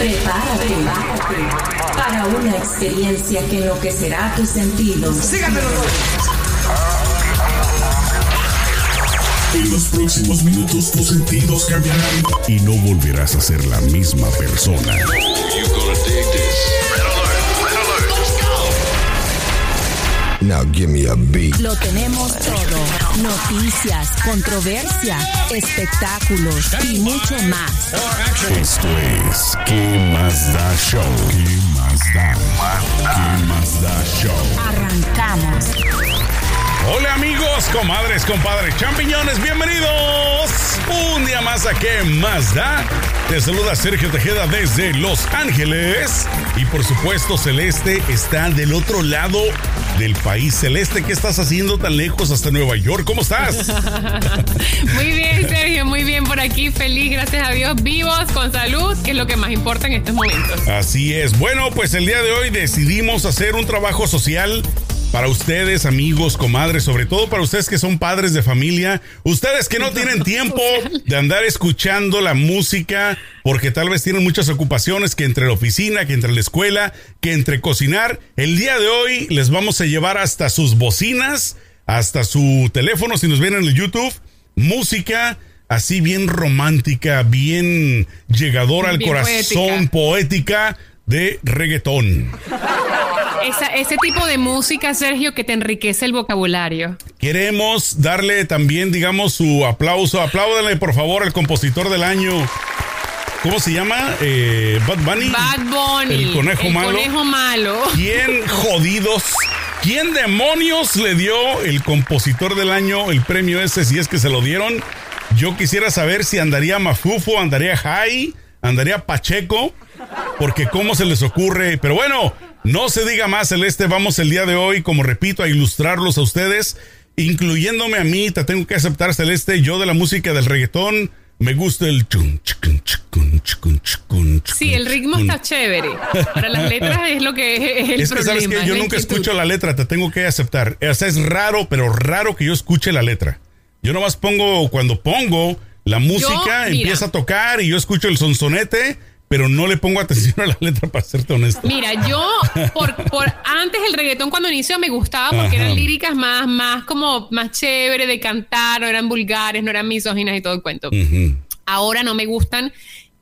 Prepárate para una experiencia que enloquecerá tus sentidos. En los próximos minutos tus sentidos cambiarán y no volverás a ser la misma persona. Now give me a beat. Lo tenemos todo. Noticias, controversia, espectáculos y mucho más. Esto es ¿Qué más da show? ¿Qué más da? ¿Qué más da show? Arrancamos. Hola amigos, comadres, compadres, champiñones, bienvenidos. Un día más a ¿Qué más da? Te saluda Sergio Tejeda desde Los Ángeles. Y por supuesto, Celeste está del otro lado del país. Celeste, ¿qué estás haciendo tan lejos hasta Nueva York? ¿Cómo estás? Muy bien, Sergio, muy bien por aquí. Feliz, gracias a Dios, vivos, con salud, que es lo que más importa en estos momentos. Así es. Bueno, pues el día de hoy decidimos hacer un trabajo social para ustedes, amigos, comadres, sobre todo para ustedes que son padres de familia, ustedes que no tienen tiempo de andar escuchando la música, porque tal vez tienen muchas ocupaciones, que entre la oficina, que entre la escuela, que entre cocinar, el día de hoy les vamos a llevar hasta sus bocinas, hasta su teléfono, si nos ven en el YouTube, música así bien romántica, bien llegadora al corazón, poética de reggaetón. Esa- ese tipo de música, Sergio, que te enriquece el vocabulario. Queremos darle también, digamos, su aplauso. Apláudanle, por favor, al compositor del año. ¿Cómo se llama? Eh, Bad Bunny. Bad Bunny. El conejo el malo. conejo malo. ¿Quién jodidos? ¿Quién demonios le dio el compositor del año el premio ese si es que se lo dieron? Yo quisiera saber si andaría Mafufo, andaría Jai, andaría Pacheco, porque cómo se les ocurre. Pero bueno, no se diga más, Celeste. Vamos el día de hoy, como repito, a ilustrarlos a ustedes, incluyéndome a mí. Te tengo que aceptar, Celeste. Yo de la música del reggaetón me gusta el chun, chicun, chicun, Sí, el ritmo está chévere. Para las letras es lo que es el Es que problema. sabes que yo nunca escucho la letra, te tengo que aceptar. O sea, es raro, pero raro que yo escuche la letra. Yo nomás pongo, cuando pongo la música, empieza a tocar y yo escucho el sonsonete, pero no le pongo atención a la letra, para serte honesto. Mira, yo por, por antes el reggaetón cuando inició me gustaba porque Ajá. eran líricas más, más como más chévere de cantar, no eran vulgares, no eran misóginas y todo el cuento. Ahora no me gustan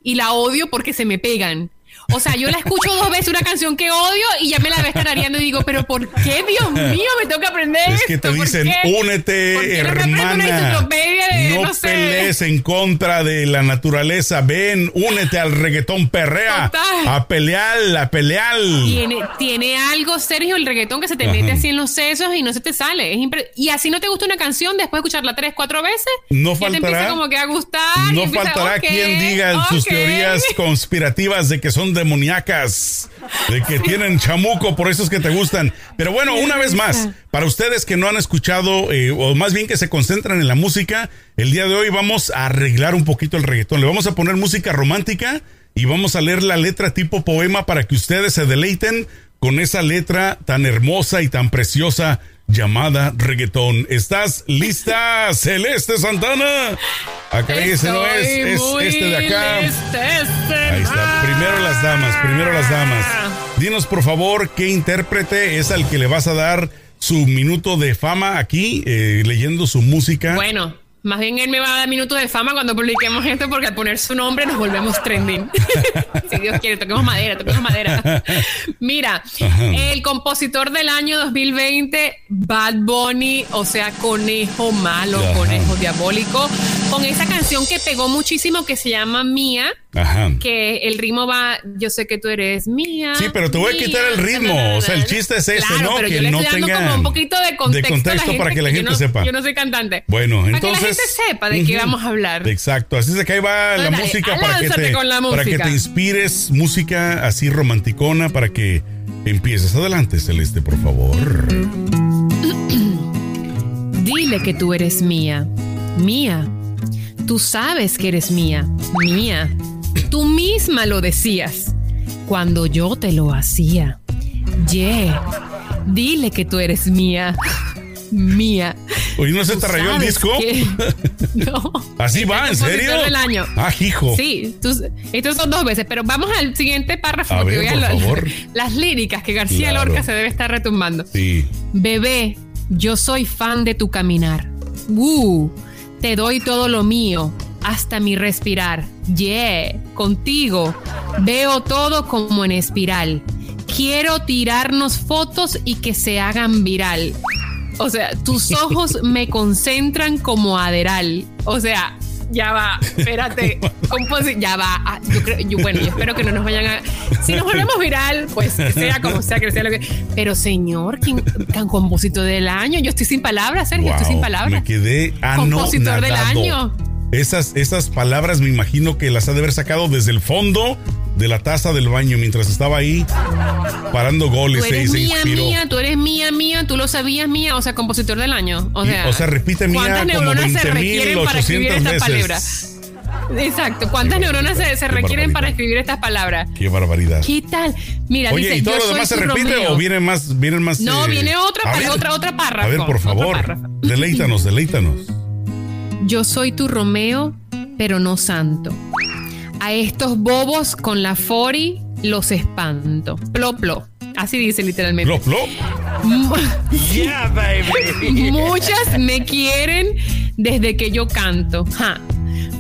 y la odio porque se me pegan. O sea, yo la escucho dos veces una canción que odio y ya me la ves tarareando y digo, pero ¿por qué, Dios mío, me tengo que aprender Es que te dicen, únete, ¿Por qué no hermana. enciclopedia de, no no sé? pelees en contra de la naturaleza. Ven, únete al reggaetón perrea. Total. A pelear, a pelear. Tiene, tiene algo, Sergio, el reggaetón que se te mete así en los sesos y no se te sale. Es y así no te gusta una canción, después de escucharla tres, cuatro veces, No ya te faltará- empieza como que a gustar. y No empieza, faltará quien diga en sus teorías conspirativas de que son demoníacas, de que tienen chamuco, por eso es que te gustan. Pero bueno, una vez más, para ustedes que no han escuchado, eh, o más bien que se concentran en la música, el día de hoy vamos a arreglar un poquito el reggaetón. Le vamos a poner música romántica y vamos a leer la letra tipo poema para que ustedes se deleiten con esa letra tan hermosa y tan preciosa llamada reggaetón. ¿Estás lista, Celeste Santana? Acá ese no es, es este de acá. este Ahí está. Primero las damas, primero las damas. Dinos por favor qué intérprete es al que le vas a dar su minuto de fama aquí, eh, leyendo su música. Bueno, más bien él me va a dar minutos de fama cuando publiquemos esto porque al poner su nombre nos volvemos trending. si Dios quiere, toquemos madera, toquemos madera. Mira, el compositor del año 2020, Bad Bunny, o sea, conejo malo, Ajá. conejo diabólico, con esa canción que pegó muchísimo que se llama Mía, Ajá. que el ritmo va, yo sé que tú eres mía. Sí, pero te voy a mía, quitar el ritmo. O sea, el chiste es ese, Claro, ¿no? pero Que yo le no estoy dando como un poquito de contexto, contexto a la para que la yo gente no- sepa. Yo no soy cantante. Bueno, Para entonces. Sepa de qué vamos a hablar. Exacto, así es de que ahí va la Dale, música para que, te, con la para que música. te inspires, música así romanticona para que empieces. Adelante, Celeste, por favor. Dile que tú eres mía. Mía. Tú sabes que eres mía. Mía. Tú misma lo decías. Cuando yo te lo hacía. Yeah. Dile que tú eres mía. Mía. Oye, ¿no se te rayó el disco? No. ¿Así va? ¿En serio? del año. Ah, hijo. Sí, tú- estos son dos veces, pero vamos al siguiente párrafo. A ver, por favor. Las líricas que García Claro. Lorca se debe estar retumbando. Sí. Bebé, yo soy fan de tu caminar. Uh, te doy todo lo mío, hasta mi respirar. Yeah, contigo veo todo como en espiral. Quiero tirarnos fotos y que se hagan viral. O sea, tus ojos me concentran como aderal. O sea, ya va, espérate, ya va. Ah, yo creo, yo- bueno, yo espero que no nos vayan a. Si nos volvemos viral, pues sea como sea, que sea lo que. Pero señor, ¿quién, can compositor del año? Yo estoy sin palabras, Sergio, estoy sin palabras. Me quedé Compositor del año. Esas, esas palabras me imagino que las ha de haber sacado desde el fondo de la taza del baño mientras estaba ahí parando Tú goles y eres se mía, mía, tú eres mía, mía, tú lo sabías mía, o sea, compositor del año. O Y- sea, o sea, repite mía ¿cuántas como neuronas se requieren para escribir 20.800 estas veces. palabras? Exacto, ¿cuántas neuronas se, se barbaridad, requieren para escribir estas palabras? Qué barbaridad. ¿Qué tal? Mira, Oye, dice, ¿y todo yo lo demás se repite Romeo. o vienen más, vienen más? No, eh, viene otra, ver. otra, otra párrafo. A ver, por favor, deleítanos, deleítanos. Yo soy tu Romeo, pero no santo. A estos bobos con la Fori los espanto. Plo, plo. Así dice literalmente. Plop, plop. Muchas me quieren desde que yo canto. Ja.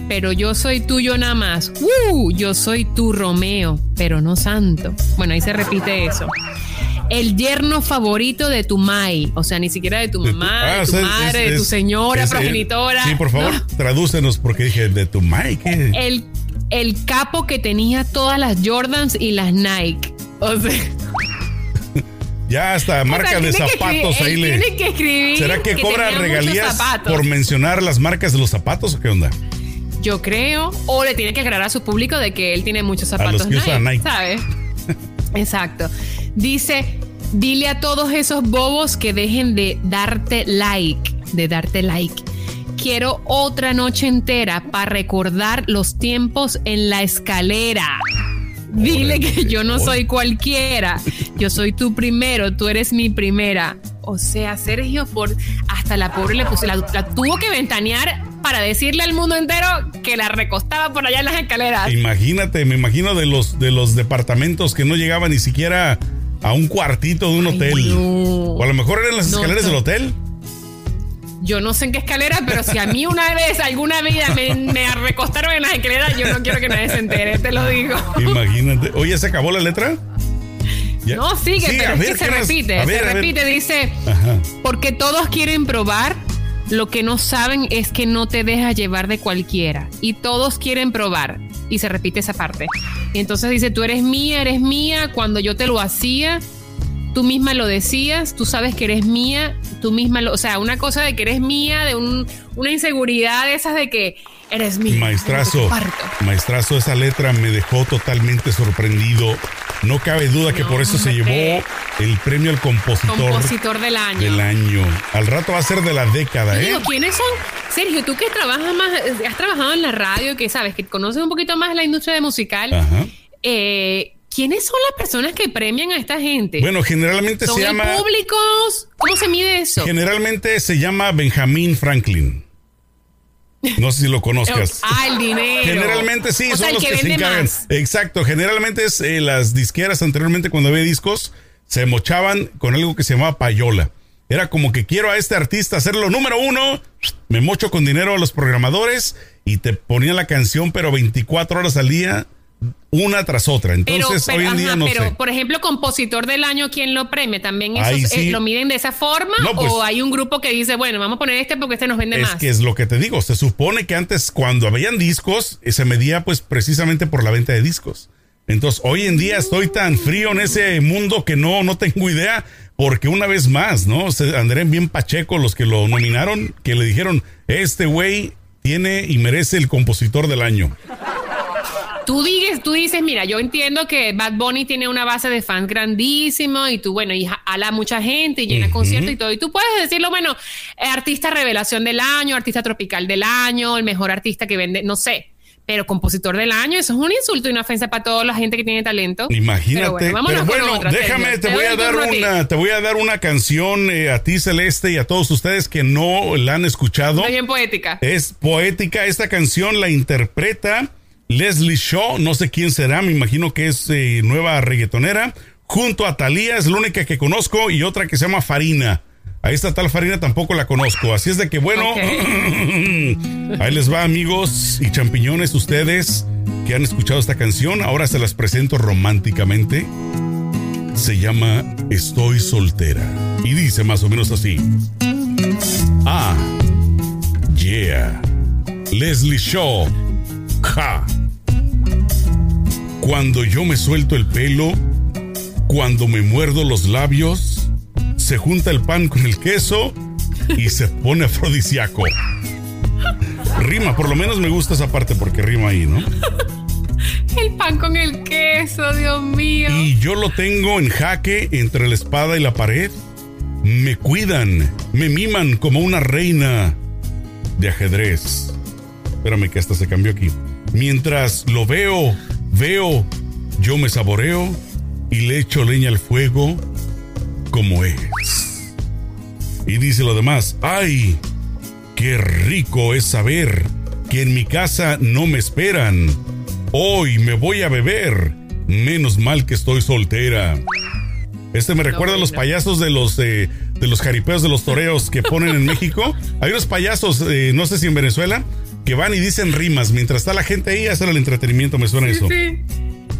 Pero yo soy tuyo nada más. Uh, yo soy tu Romeo, pero no santo. Bueno, ahí se repite eso. El yerno favorito de tu mai, o sea, ni siquiera de tu De tu- mamá, ah, de o tu sea, madre, es- de tu señora, es progenitora. Sí, por favor, No. tradúcenos porque dije de tu Mike. El, el capo que tenía todas las Jordans y las Nike. O sea, Ya hasta marca o sea, de que zapatos escribir- ahí le. Tiene que escribir. ¿Será que, cobra tenía muchos regalías por mencionar las marcas de los zapatos o qué onda? Yo creo. O le tiene que aclarar a su público de que él tiene muchos los zapatos que usan Nike. ¿sabes? Exacto. Dice, dile a todos esos bobos que dejen de darte like, de darte like. Quiero otra noche entera para recordar los tiempos en la escalera. Dile que yo no soy cualquiera. Yo soy tu primero, tú eres mi primera. O sea, Sergio, por hasta la pobre le puse, la, la tuvo que ventanear para decirle al mundo entero que la recostaba por allá en las escaleras. Imagínate, me imagino de los de los departamentos que no llegaban ni siquiera a un cuartito de un Ay, hotel. no. O a lo mejor eran las No, escaleras no. del hotel. Yo no sé en qué escalera, pero si a mí una vez, alguna vida me, me recostaron en las escaleras, yo no quiero que nadie se entere, te lo digo. Imagínate. Oye, ¿se acabó la letra? Ya. No, sigue, Sí, pero a es ver, que se repite, ver, se repite, dice, Ajá. porque todos quieren probar, lo que no saben es que no te dejas llevar de cualquiera. Y todos quieren probar. Y se repite esa parte. Y entonces dice, tú eres mía, eres mía, cuando yo te lo hacía, tú misma lo decías, tú sabes que eres mía, tú misma lo... O sea, una cosa de que eres mía, de un- una inseguridad de esas de que eres mía. Maestrazo, maestrazo, esa letra me dejó totalmente sorprendido. No cabe duda que por eso se llevó el premio al compositor, Compositor del año. del año. Al rato va a ser de la década, ¿eh? digo, ¿quiénes son? Sergio, tú que trabajas más, eh, has trabajado en la radio, que sabes, que conoces un poquito más la industria de musical, Ajá. eh, ¿quiénes son las personas que premian a esta gente? Bueno, generalmente ¿Son se llama públicos? ¿Cómo se mide eso? generalmente se llama Benjamin Franklin. No sé si lo conozcas. Ah, el dinero. Generalmente sí, O son sea, los que que, se encargan. más. Exacto, generalmente es eh, las disqueras anteriormente cuando había discos se mochaban con algo que se llamaba payola. Era como que quiero a este artista hacerlo número uno, me mocho con dinero a los programadores y te ponían la canción pero 24 horas al día una tras otra. Pero, Entonces, pero, hoy en día ajá, no pero, sé. por ejemplo, compositor del año, ¿quién lo premia? ¿También eso, eh, sí. lo miden de esa forma? No, pues- ¿O hay un grupo que dice, bueno, vamos a poner este porque este nos vende Es más? que es lo que te digo. Se supone que antes, cuando habían discos, eh, se medía pues precisamente por la venta de discos. Entonces, hoy en día estoy tan frío en ese mundo que no, no tengo idea. Porque una vez más, ¿no? Se andarían bien pacheco los que lo nominaron, que le dijeron, este güey tiene y merece el compositor del año. Tú dices, tú dices, mira, yo entiendo que Bad Bunny tiene una base de fans grandísimo y tú, bueno, y jala a mucha gente y llena conciertos y todo. Y tú puedes decirlo, bueno, artista revelación del año, artista tropical del año, el mejor artista que vende, no sé. Pero compositor del año, eso es un insulto y una ofensa para toda la gente que tiene talento. Imagínate. Pero bueno, vámonos Pero bueno, otra, déjame, te voy a dar a una, te voy a dar una canción eh, a ti Celeste y a todos ustedes que no la han escuchado. Estoy bien poética. Es poética. Esta canción la interpreta Leslie Shaw. No sé quién será. Me imagino que es eh, nueva reggaetonera. Junto a Thalía es la única que conozco y otra que se llama Farina. A esta tal Farina tampoco la conozco. Así es de que bueno, ahí les va amigos y champiñones ustedes que han escuchado esta canción. Ahora se las presento románticamente. Se llama Estoy soltera. Y dice más o menos así. Ah, yeah. Leslie Shaw. Ja. Cuando yo me suelto el pelo, cuando me muerdo los labios, se junta el pan con el queso y se pone afrodisíaco. Rima, por lo menos me gusta esa parte porque rima ahí, ¿no? El pan con el queso, Dios mío. Y yo lo tengo en jaque entre la espada y la pared. Me cuidan, me miman como una reina de ajedrez. Espérame que hasta se cambió aquí. Mientras lo veo, veo, yo me saboreo y le echo leña al fuego como es. Y dice lo demás, ¡ay! ¡Qué rico es saber que en mi casa no me esperan! Hoy me voy a beber. Menos mal que estoy soltera. Este me recuerda a los payasos de los eh, de los jaripeos de los toreos que ponen en México. Hay unos payasos, eh, no sé si en Venezuela, que van y dicen rimas. Mientras está la gente ahí, hacen el entretenimiento, me suena eso. Sí.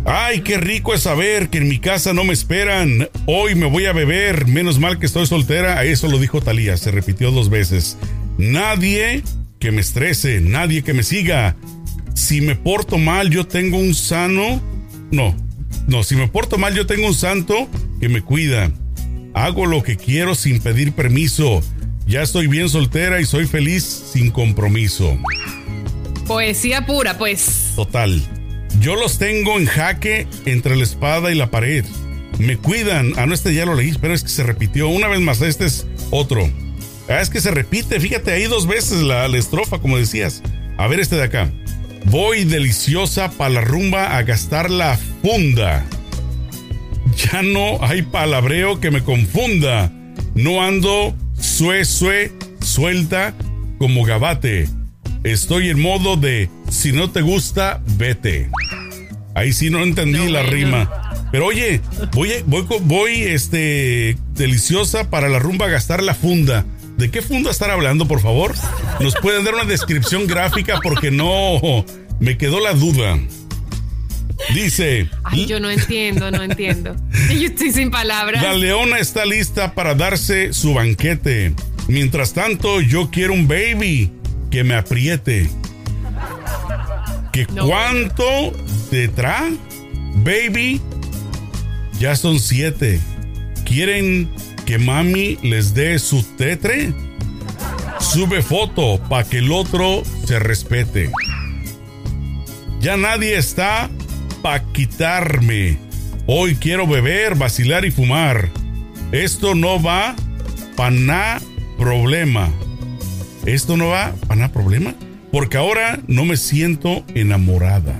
Ay, qué rico es saber que en mi casa no me esperan. Hoy me voy a beber. Menos mal que estoy soltera. Eso lo dijo Talía. Se repitió dos veces. Nadie que me estrese, nadie que me siga. Si me porto mal, yo tengo un sano. No, no, si me porto mal, yo tengo un santo que me cuida. Hago lo que quiero sin pedir permiso. Ya estoy bien soltera y soy feliz sin compromiso. Poesía pura, pues. Total. Yo los tengo en jaque entre la espada y la pared. Me cuidan. Ah, no, este ya lo leí, pero es que se repitió. Una vez más, este es otro. Ah, es que se repite. Fíjate, ahí dos veces la, la estrofa, como decías. A ver este de acá. Voy deliciosa pa' la rumba a gastar la funda. Ya no hay palabreo que me confunda. No ando sue, sue, suelta como gabate. Estoy en modo de si no te gusta, vete. Ahí sí no entendí No, la bueno. rima. Pero oye, voy, voy, voy, este, deliciosa para la rumba a gastar la funda. ¿De qué funda estar hablando, por favor? ¿Nos pueden dar una descripción gráfica? Porque no, me quedó la duda. Dice, Ay, yo no entiendo, no entiendo. Yo estoy sin palabras. la leona está lista para darse su banquete. Mientras tanto, yo quiero un baby que me apriete. ¿Que No. cuánto detrás? Baby, ya son siete. ¿Quieren que mami les dé su tetre? Sube foto para que el otro se respete. Ya nadie está pa' quitarme. Hoy quiero beber, vacilar y fumar. Esto no va pa' nada problema. Esto no va pa' nada problema. Porque ahora no me siento enamorada.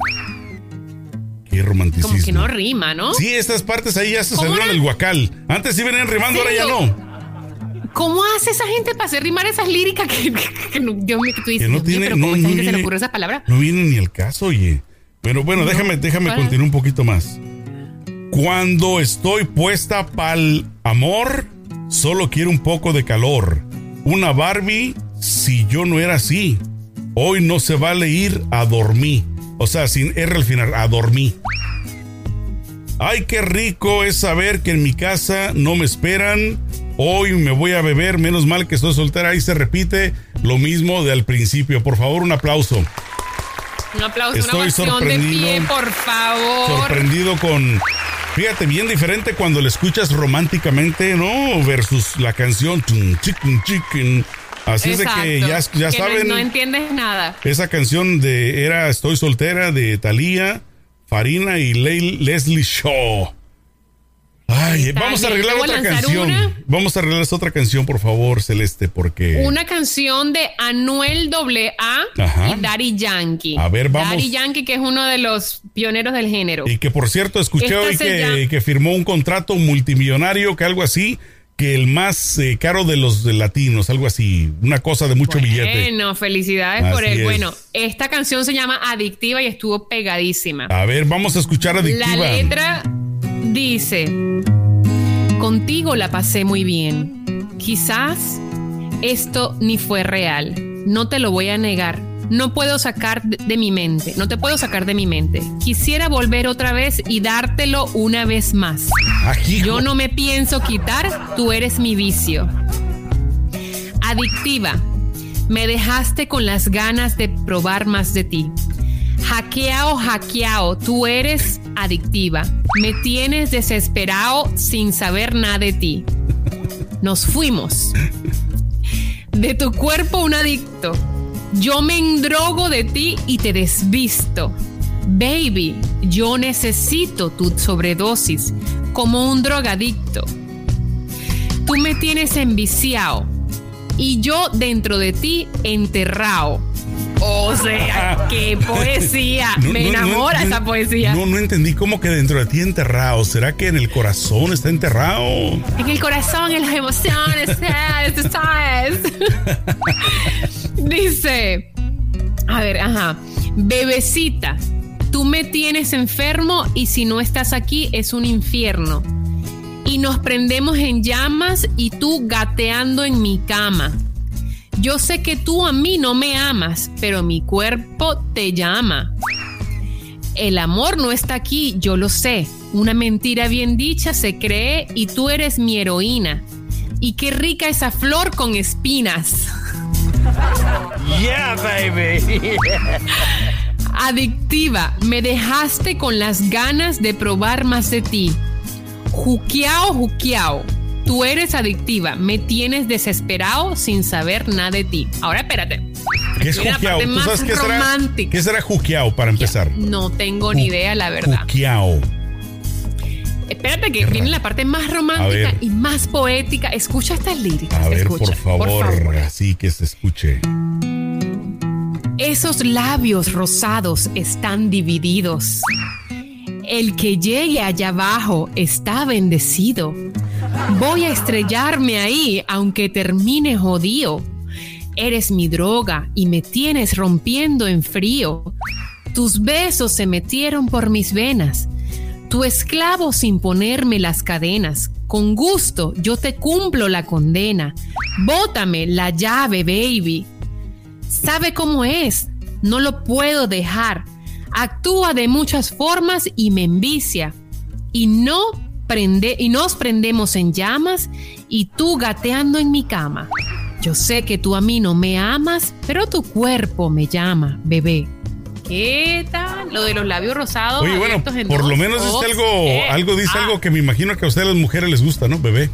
Qué romanticismo. Como que no rima, ¿no? Sí, estas partes ahí ya se ¿Cómo salieron del guacal. Antes sí venían rimando, ahora ya no. ¿Cómo hace esa gente para hacer rimar esas líricas que, que- que no- Dios mío, que tú dices, Que no Dios mío, tiene, pero no, ¿cómo a esa no gente se le ocurre esa palabra? No viene ni el caso, oye. Pero bueno, déjame, déjame continuar un poquito más. Cuando estoy puesta pa'l amor, solo quiero un poco de calor. Una Barbie, si yo no era así. Hoy no se vale ir a dormir. O sea, sin R al final, a dormir. Ay, qué rico es saber que en mi casa no me esperan. Hoy me voy a beber, menos mal que estoy soltera. Ahí se repite lo mismo de al principio. Por favor, un aplauso. Un aplauso, Estoy una ovación de sorprendido. pie, por favor. Sorprendido con. Fíjate, bien diferente cuando lo escuchas románticamente, ¿no? Versus la canción Chicken Chicken. Así es de que ya, Que saben. No, entiendes nada. Esa canción de era Estoy soltera de Thalía, Farina y Leslie Shaw. Ay, Está vamos a arreglar ¿te voy a otra canción. una? Vamos a arreglar otra canción, por favor, Celeste, porque Una canción de Anuel AA Ajá. y Daddy Yankee. A ver, vamos. Daddy Yankee, que es uno de los pioneros del género. y que por cierto escuché Esta hoy que, llama- que firmó un contrato multimillonario, que algo así, que el más eh, caro de los latinos, algo así, una cosa de mucho billete. Bueno, felicidades por él. es. Bueno, esta canción se llama Adictiva y estuvo pegadísima. A ver, vamos a escuchar Adictiva. La letra dice, contigo la pasé muy bien. Quizás esto ni fue real. No te lo voy a negar. No puedo sacar de, mi mente. No te puedo sacar de mi mente. Quisiera volver otra vez y dártelo una vez más. Aquí, Yo no me pienso quitar, tú eres mi vicio. Adictiva. Me dejaste con las ganas de probar más de ti. Hackeao, hackeao, tú eres adictiva. Me tienes desesperado sin saber nada de ti. Nos fuimos. De tu cuerpo un adicto. Yo me endrogo de ti y te desvisto. Baby, yo necesito tu sobredosis como un drogadicto. Tú me tienes enviciado y yo dentro de ti enterrado. O sea, qué poesía. No, Me no, enamora no, esa poesía. No, no entendí cómo que dentro de ti enterrado. ¿Será que en el corazón está enterrado? En el corazón, en las emociones, sabes. Dice, a ver, ajá, bebecita, tú me tienes enfermo y si no estás aquí es un infierno. Y nos prendemos en llamas y tú gateando en mi cama. Yo sé que tú a mí no me amas, pero mi cuerpo te llama. El amor no está aquí, yo lo sé. Una mentira bien dicha se cree y tú eres mi heroína. Y qué rica esa flor con espinas. Yeah, baby. Adictiva, me dejaste con las ganas de probar más de ti. Juqueao, juqueao. Tú eres adictiva, me tienes desesperado sin saber nada de ti. Ahora espérate. ¿Qué es juqueao? ¿Tú sabes qué será? ¿Qué será juqueao para empezar? No tengo ni idea, la verdad. Juqueao. Espérate que viene la parte más romántica y más poética. Escucha estas líricas. A ver, escucha, por favor, así que se escuche. Esos labios rosados están divididos. El que llegue allá abajo está bendecido. Voy a estrellarme ahí aunque termine jodido. Eres mi droga y me tienes rompiendo en frío. Tus besos se metieron por mis venas. Tu esclavo sin ponerme las cadenas. Con gusto yo te cumplo la condena. Bótame la llave, baby. Sabe cómo es. No lo puedo dejar. Actúa de muchas formas y me envicia. Y no prende y nos prendemos en llamas y tú gateando en mi cama. Yo sé que tú a mí no me amas, pero tu cuerpo me llama, bebé. ¿Qué tal? Lo de los labios rosados. Oye, bueno, por dos. lo menos Oh, dice algo, algo dice ah. algo que me imagino que a ustedes las mujeres les gusta, ¿no, bebé?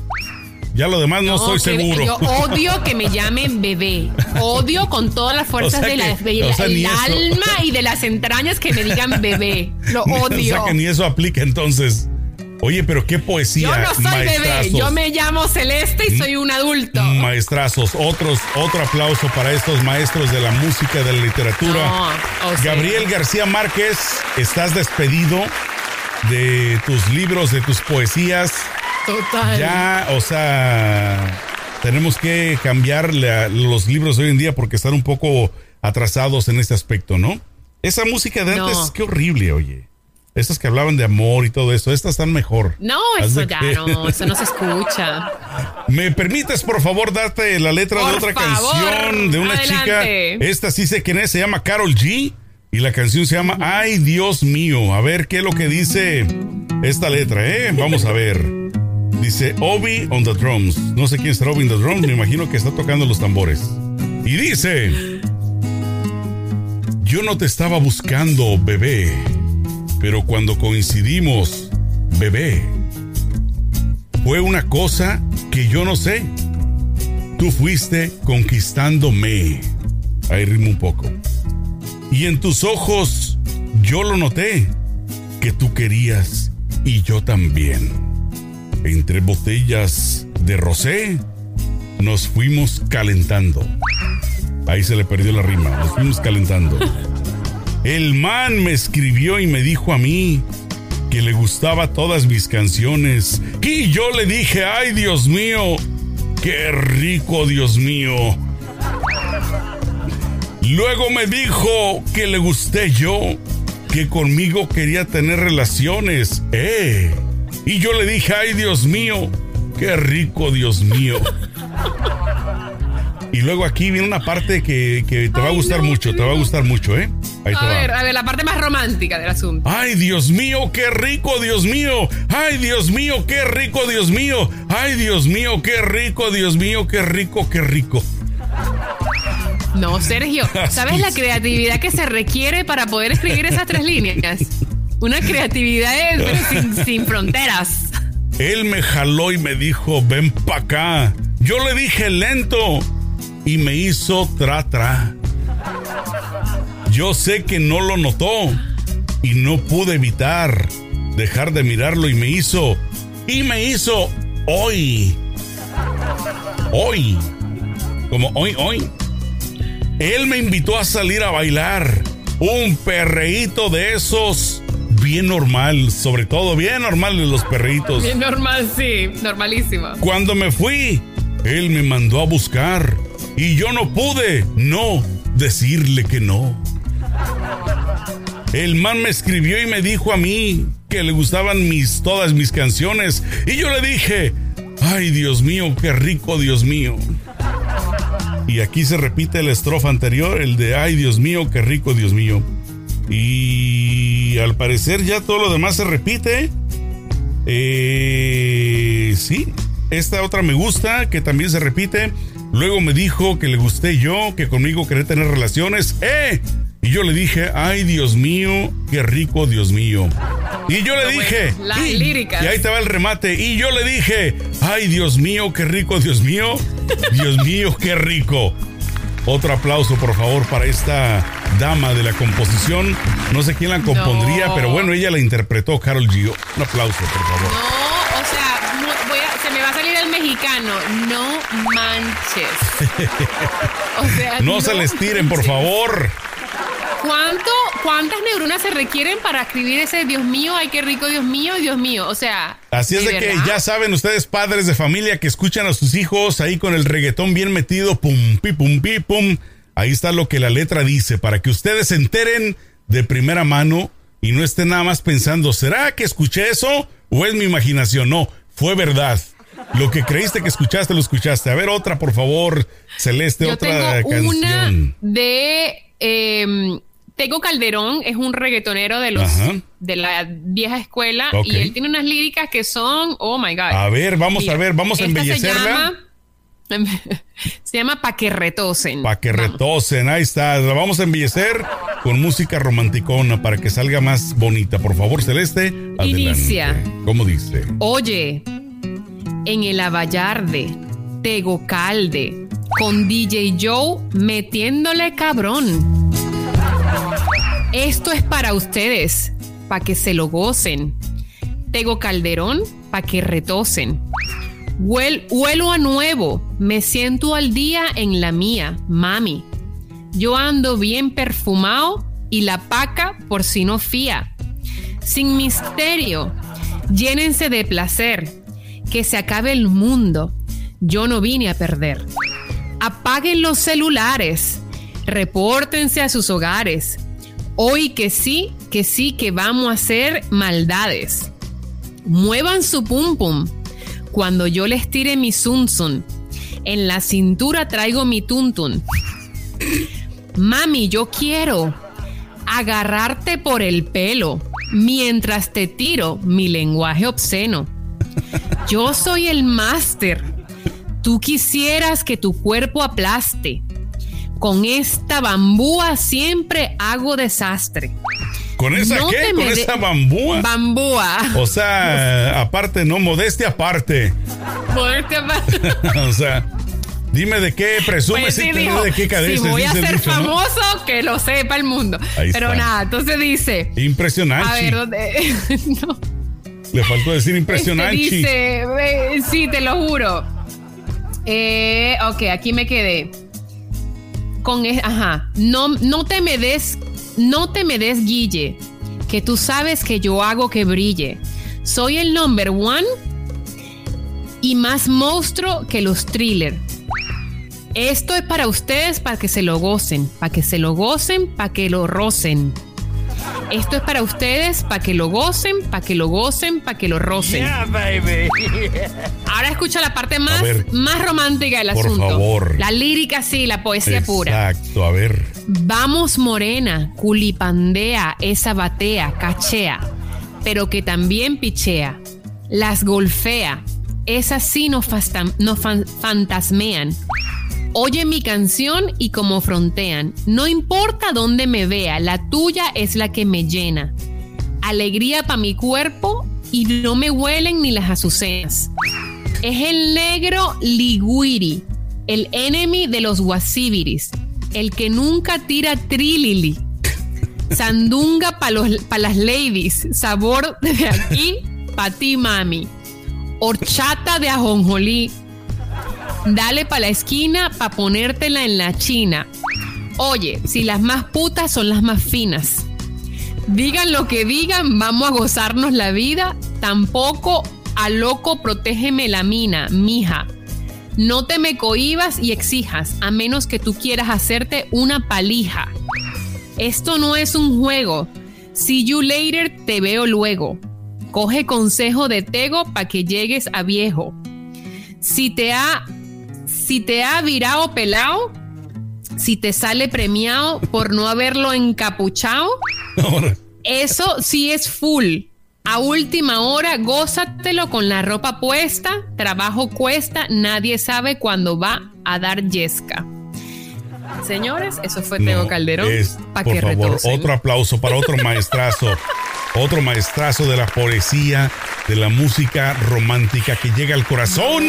Ya lo demás no, estoy que- seguro. Yo odio que me llamen bebé. Odio con todas las fuerzas O sea de la, que- de o la- sea, ni el alma y de las entrañas que me digan bebé. Lo o odio. sea que ni eso aplica entonces. Oye, pero qué poesía. Yo no soy bebé, yo me llamo Celeste y soy un adulto. Maestrazos, otros, otro aplauso para estos maestros de la música, de la literatura. No, o sea- Gabriel García Márquez, estás despedido de tus libros, de tus poesías. Total. Ya, o sea, tenemos que cambiar la- los libros hoy en día porque están un poco atrasados en este aspecto, ¿no? Esa música de No. antes, qué horrible, oye. Estas que hablaban de amor y todo eso, estas están mejor. No, eso ya que- no, eso no se escucha. ¿Me permites, por favor, darte la letra de otra favor, canción de una adelante. chica? Esta sí sé quién es, se llama Carol G. Y la canción se llama Ay Dios mío. A ver qué es lo que dice esta letra, ¿eh? Vamos a ver. Dice Obi on the drums. No sé quién es Obi on the drums, me imagino que está tocando los tambores. Y dice: Yo no te estaba buscando, bebé. Pero cuando coincidimos, bebé, fue una cosa que yo no sé. Tú fuiste conquistándome. Ahí rimo un poco. Y en tus ojos yo lo noté, que tú querías y yo también. Entre botellas de rosé nos fuimos calentando. Ahí se le perdió la rima, nos fuimos calentando. El man me escribió y me dijo a mí que le gustaba todas mis canciones. Y yo le dije, ay Dios mío, qué rico Dios mío. Luego me dijo que le gusté yo, que conmigo quería tener relaciones. ¡Eh! Y yo le dije, ay Dios mío, qué rico Dios mío. Y luego aquí viene una parte que, que te va a gustar mucho, te va a gustar mucho, ¿eh? Ahí A va. ver, a ver, la parte más romántica del asunto. Ay, Dios mío, qué rico, Dios mío. Ay, Dios mío, qué rico, Dios mío. Ay, Dios mío, qué rico, Dios mío, qué rico, qué rico. No, Sergio, ¿sabes la creatividad que se requiere para poder escribir esas tres líneas? Una creatividad eh, sin, sin fronteras. Él me jaló y me dijo, ven pa' acá. Yo le dije lento y me hizo tra tra. Yo sé que no lo notó y no pude evitar dejar de mirarlo y me hizo, y me hizo hoy. Hoy. Como hoy, hoy. Él me invitó a salir a bailar. Un perreíto de esos bien normal, sobre todo bien normal de los perreitos. Bien normal, sí, normalísimo. Cuando me fui, él me mandó a buscar y yo no pude no decirle que no. El man me escribió y me dijo a mí que le gustaban mis todas mis canciones y yo le dije, "Ay, Dios mío, qué rico, Dios mío." Y aquí se repite la estrofa anterior, el de "Ay, Dios mío, qué rico, Dios mío." Y al parecer ya todo lo demás se repite. Eh, sí, esta otra me gusta, que también se repite. Luego me dijo que le gusté yo, que conmigo quería tener relaciones. ¡Eh! Y yo le dije, ay Dios mío, qué rico Dios mío. Y yo le dije, las y, líricas. y ahí te va el remate. Y yo le dije, ay Dios mío, qué rico Dios mío. Dios mío, qué rico. Otro aplauso, por favor, para esta dama de la composición. No sé quién la compondría, No. pero bueno, ella la interpretó, Carol G. Un aplauso, por favor. No, o sea, mu- voy a- se me va a salir el mexicano. No manches. O sea, No se les tiren, por favor. ¿Cuánto, ¿Cuántas neuronas se requieren para escribir ese Dios mío, ay qué rico Dios mío, Dios mío? O sea. Así es de que ya saben ustedes, padres de familia, que escuchan a sus hijos ahí con el reggaetón bien metido, pum, pi, pum, pi, pum. Ahí está lo que la letra dice, para que ustedes se enteren de primera mano y no estén nada más pensando, ¿será que escuché eso o es mi imaginación? No, fue verdad. Lo que creíste que escuchaste, lo escuchaste. A ver, otra, por favor, Celeste, Yo otra tengo una canción. de eh, Tego Calderón, es un reggaetonero de los Ajá. de la vieja escuela y él tiene unas líricas que son, oh my god. A ver, vamos Mira, a ver, vamos a esta se embellecerla. llama- Se llama Pa' que retosen. Para que Vamos. retosen, ahí está. La vamos a embellecer con música romanticona para que salga más bonita. Por favor, Celeste, adelante. Inicia. ¿Cómo dice? Oye, en el Avallarde, Tego Calde, con DJ Joe metiéndole cabrón. Esto es para ustedes, para que se lo gocen. Tego Calderón, para que retosen. Huel- huelo a nuevo, me siento al día en la mía, mami. Yo ando bien perfumado y la paca por si no fía. Sin misterio, llénense de placer, que se acabe el mundo. Yo no vine a perder. Apaguen los celulares, repórtense a sus hogares. Hoy que sí, que sí, que vamos a hacer maldades. Muevan su pum pum cuando yo les tire mi zum. En la cintura traigo mi tuntun. Mami, yo quiero agarrarte por el pelo mientras te tiro mi lenguaje obsceno. Yo soy el máster. Tú quisieras que tu cuerpo aplaste. Con esta bambúa siempre hago desastre. ¿Con esa No qué? ¿Con esa bambúa? Bambúa. o sea, aparte, no, modestia aparte. Poderte apa- o sea, dime de qué presumes Pues y sí, dijo, de qué cadeces. si voy a ser dicho, ¿no? famoso, que lo sepa el mundo. Ahí Pero está. nada, entonces dice, Impresionante. a ver, ¿dónde? no. Le faltó decir impresionante. Este dice, eh, sí, te lo juro. Eh, ok, aquí me quedé. Con, es- ajá, no, no te me des, no te me des guille, que tú sabes que yo hago que brille. Soy el number one y más monstruo que los thriller. Esto es para ustedes, para que se lo gocen, para que se lo gocen, para que lo rocen. Esto es para ustedes, para que lo gocen, para que lo gocen, para que lo rocen. Yeah, baby. Ahora escucha la parte más, ver. más romántica del Por asunto. favor. La lírica, sí, la poesía pura. Exacto, a ver. Vamos morena, culipandea, esa batea, cachea, pero que también pichea. Las golfea, esas sí nos, fastam- nos fan- fantasmean. Oye mi canción y como frontean. No importa dónde me vea, la tuya es la que me llena. Alegría para mi cuerpo y no me huelen ni las azucenas. Es el negro Liguiri, el enemy de los Wasibiris, el que nunca tira trilili. Sandunga para las ladies, sabor de aquí pa' ti, mami. Horchata de ajonjolí. Dale pa' la esquina pa' ponértela en la china. Oye, si las más putas son las más finas. Digan lo que digan, vamos a gozarnos la vida. Tampoco a loco protégeme la mina, mija. No te me cohibas y exijas, a menos que tú quieras hacerte una palija. Esto no es un juego. See you later, te veo luego. Coge consejo de Tego para que llegues a viejo. Si te ha, si te ha virado pelado, si te sale premiado por no haberlo encapuchado, eso sí es full. A última hora, gózatelo con la ropa puesta. Trabajo cuesta, nadie sabe cuándo va a dar yesca. Señores, eso fue no, Calderón. es, Para por que favor, otro aplauso para otro maestrazo. otro maestrazo de la poesía, de la música romántica que llega al corazón,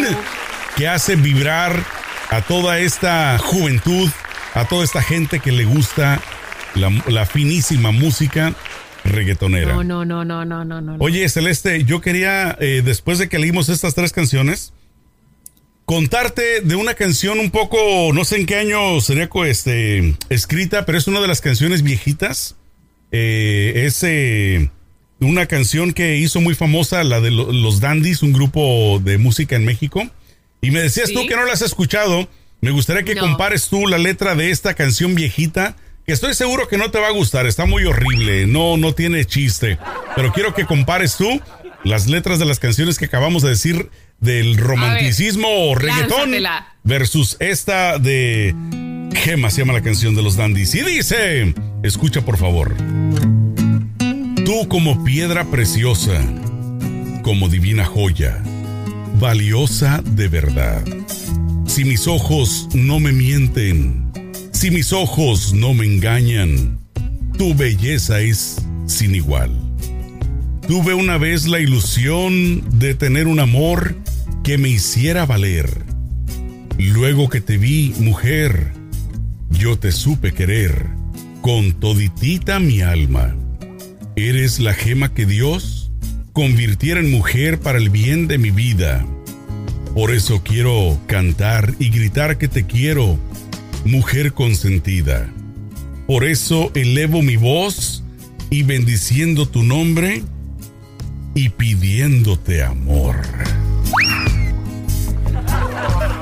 que hace vibrar a toda esta juventud, a toda esta gente que le gusta la, la finísima música reggaetonera. No, no, no, no, no, no, no. Oye, Celeste, yo quería, eh, después de que leímos estas tres canciones, contarte de una canción un poco, no sé en qué año sería este, escrita, pero es una de las canciones viejitas. Eh, es eh, una canción que hizo muy famosa, la de lo- Los Dandies, un grupo de música en México. Y me decías tú que no la has escuchado. Me gustaría que No. compares tú la letra de esta canción viejita, que estoy seguro que no te va a gustar, está muy horrible, no, no tiene chiste. Pero quiero que compares tú las letras de las canciones que acabamos de decir del romanticismo o reggaetón lánzatela. versus esta de Gema, se llama la canción de los dandies. Y dice, escucha por favor. Tú como piedra preciosa, como divina joya, valiosa de verdad. Si mis ojos no me mienten, si mis ojos no me engañan, tu belleza es sin igual. Tuve una vez la ilusión de tener un amor que me hiciera valer. Luego que te vi, mujer, yo te supe querer con toditita mi alma. Eres la gema que Dios convirtiera en mujer para el bien de mi vida. Por eso quiero cantar y gritar que te quiero, mujer consentida. Por eso elevo mi voz y bendiciendo tu nombre y pidiéndote amor.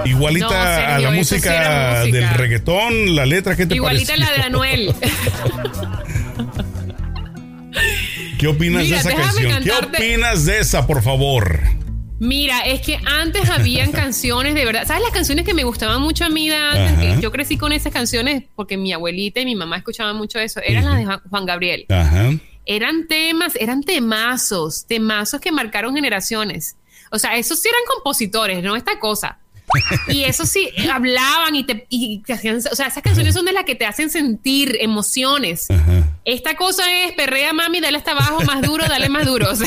Igualita No, a la sí música, del reggaetón, la letra que te Igualita la de? Anuel. ¿Qué opinas Mira, de esa canción? ¿Qué opinas de esa, por favor? Mira, es que antes habían canciones de verdad. ¿Sabes las canciones que me gustaban mucho a mí de antes? Que Yo crecí con esas canciones porque mi abuelita y mi mamá escuchaban mucho eso. Eran las de Juan- Juan Gabriel. Ajá. Eran temas, eran temazos, temazos que marcaron generaciones. O sea, esos sí eran compositores, no esta cosa. Y eso sí, hablaban y te, y te hacían, o sea, esas canciones son de las que te hacen sentir emociones. Ajá. Esta cosa es perrea mami, dale hasta abajo, más duro, dale más duro.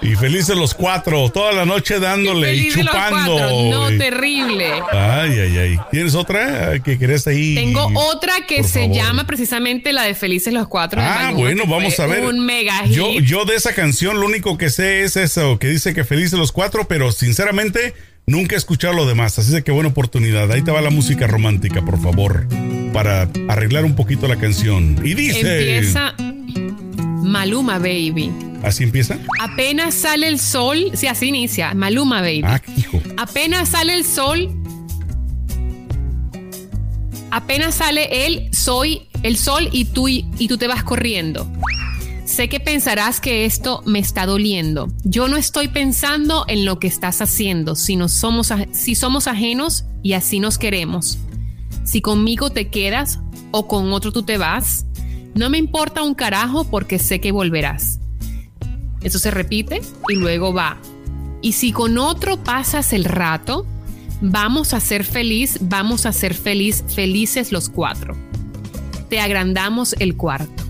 Y felices los cuatro, toda la noche dándole y chupando. No, Y- terrible. Ay, ay, ay. ¿Tienes otra que querés ahí? Tengo otra que Por se favor. llama precisamente la de Felices los Cuatro. Ah, bueno, vamos a ver. Un mega hit. Yo, yo de esa canción lo único que sé es eso, que dice que felices los cuatro, pero sinceramente nunca he escuchado lo demás. Así de que buena oportunidad. Ahí te va la música romántica, por favor, para arreglar un poquito la canción. Y dice... Empieza Maluma Baby. ¿Así empieza? Apenas sale el sol, sí, así inicia, Maluma Baby. Ah, hijo. Apenas sale el sol, apenas sale el soy el sol y tú y tú te vas corriendo. Sé que pensarás que esto me está doliendo. Yo no estoy pensando en lo que estás haciendo, sino somos si somos ajenos y así nos queremos. Si conmigo te quedas o con otro tú te vas, no me importa un carajo porque sé que volverás. Eso se repite y luego va. Y si con otro pasas el rato, vamos a ser feliz, vamos a ser feliz, felices los cuatro. Te agrandamos el cuarto.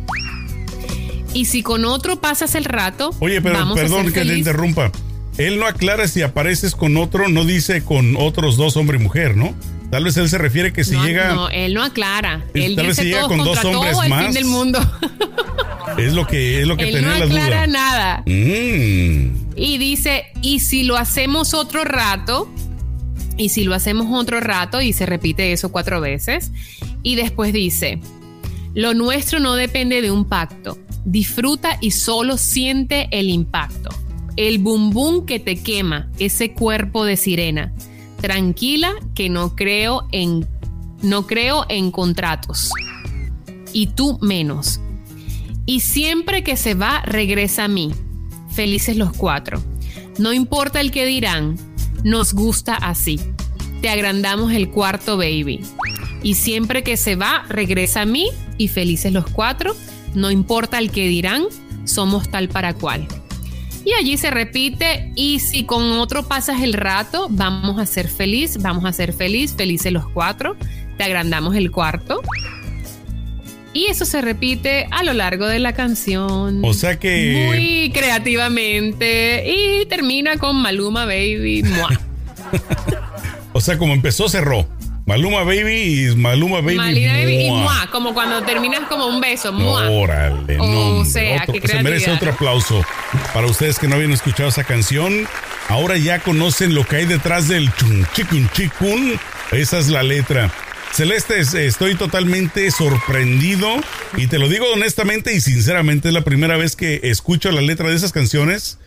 Y si con otro pasas el rato, Oye, pero vamos perdón que te feliz. interrumpa. Él no aclara si apareces con otro, no dice con otros dos, hombre y mujer, ¿no? Tal vez él se refiere que si no, llega, no, él no aclara. Tal Él vez dice si llega con dos hombres todo el más. fin del mundo. es lo que es lo que él tenía no la aclara duda. nada. Mm. Y dice, y si lo hacemos otro rato, y si lo hacemos otro rato, y se repite eso cuatro veces, y después dice, lo nuestro no depende de un pacto, disfruta y solo siente el impacto, el bum bum que te quema, ese cuerpo de sirena, tranquila que no creo en, no creo en contratos, y tú menos. Y siempre que se va, regresa a mí. Felices los cuatro. No importa el que dirán, nos gusta así. Te agrandamos el cuarto, baby. Y siempre que se va, regresa a mí y felices los cuatro. No importa el que dirán, somos tal para cual. Y allí se repite, y si con otro pasas el rato, vamos a ser feliz, vamos a ser feliz, felices los cuatro. Te agrandamos el cuarto. Y eso se repite a lo largo de la canción. O sea que Muy creativamente. Y termina con Maluma Baby. O sea, como empezó cerró. Maluma Baby y Maluma Baby. Malina Baby y mua. Como cuando terminas como un beso. Mua. Órale, no, O hombre, sea, otro- se merece otro aplauso. Para ustedes que no habían escuchado esa canción, ahora ya conocen lo que hay detrás del chun chikun chikun. Esa es la letra. Celeste, es- estoy totalmente sorprendido y te lo digo honestamente y sinceramente es la primera vez que escucho la letra de esas canciones.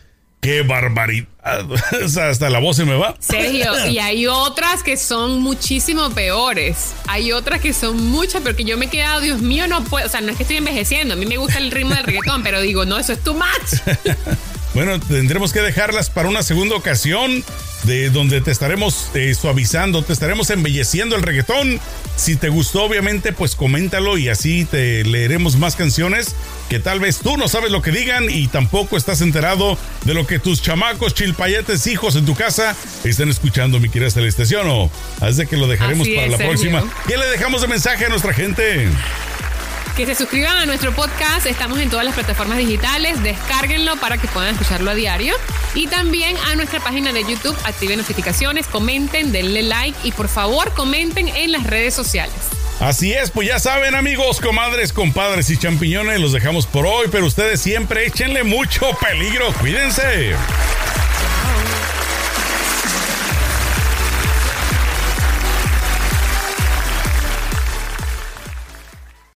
¡Qué barbaridad! O sea, hasta la voz se me va. Sergio, y hay otras que son muchísimo peores. Hay otras que son muchas, pero que yo me he quedado, Dios mío, no puedo. O sea, no es que estoy envejeciendo. A mí me gusta el ritmo del reggaetón, pero digo, no, eso es too much. Bueno, tendremos que dejarlas para una segunda ocasión de donde te estaremos eh, suavizando, te estaremos embelleciendo el reggaetón. Si te gustó, obviamente, pues coméntalo y así te leeremos más canciones que tal vez tú no sabes lo que digan y tampoco estás enterado de lo que tus chamacos, chilpayetes, hijos en tu casa están escuchando, mi querida Celeste, ¿sí o no? Así que lo dejaremos Así para es, la Sergio. próxima. ¿Qué le dejamos de mensaje a nuestra gente? Que se suscriban a nuestro podcast. Estamos en todas las plataformas digitales. Descárguenlo para que puedan escucharlo a diario. Y también a nuestra página de YouTube. Activen notificaciones, comenten, denle like y por favor comenten en las redes sociales. Así es, pues ya saben amigos, comadres, compadres y champiñones, los dejamos por hoy, pero ustedes siempre échenle mucho peligro, cuídense.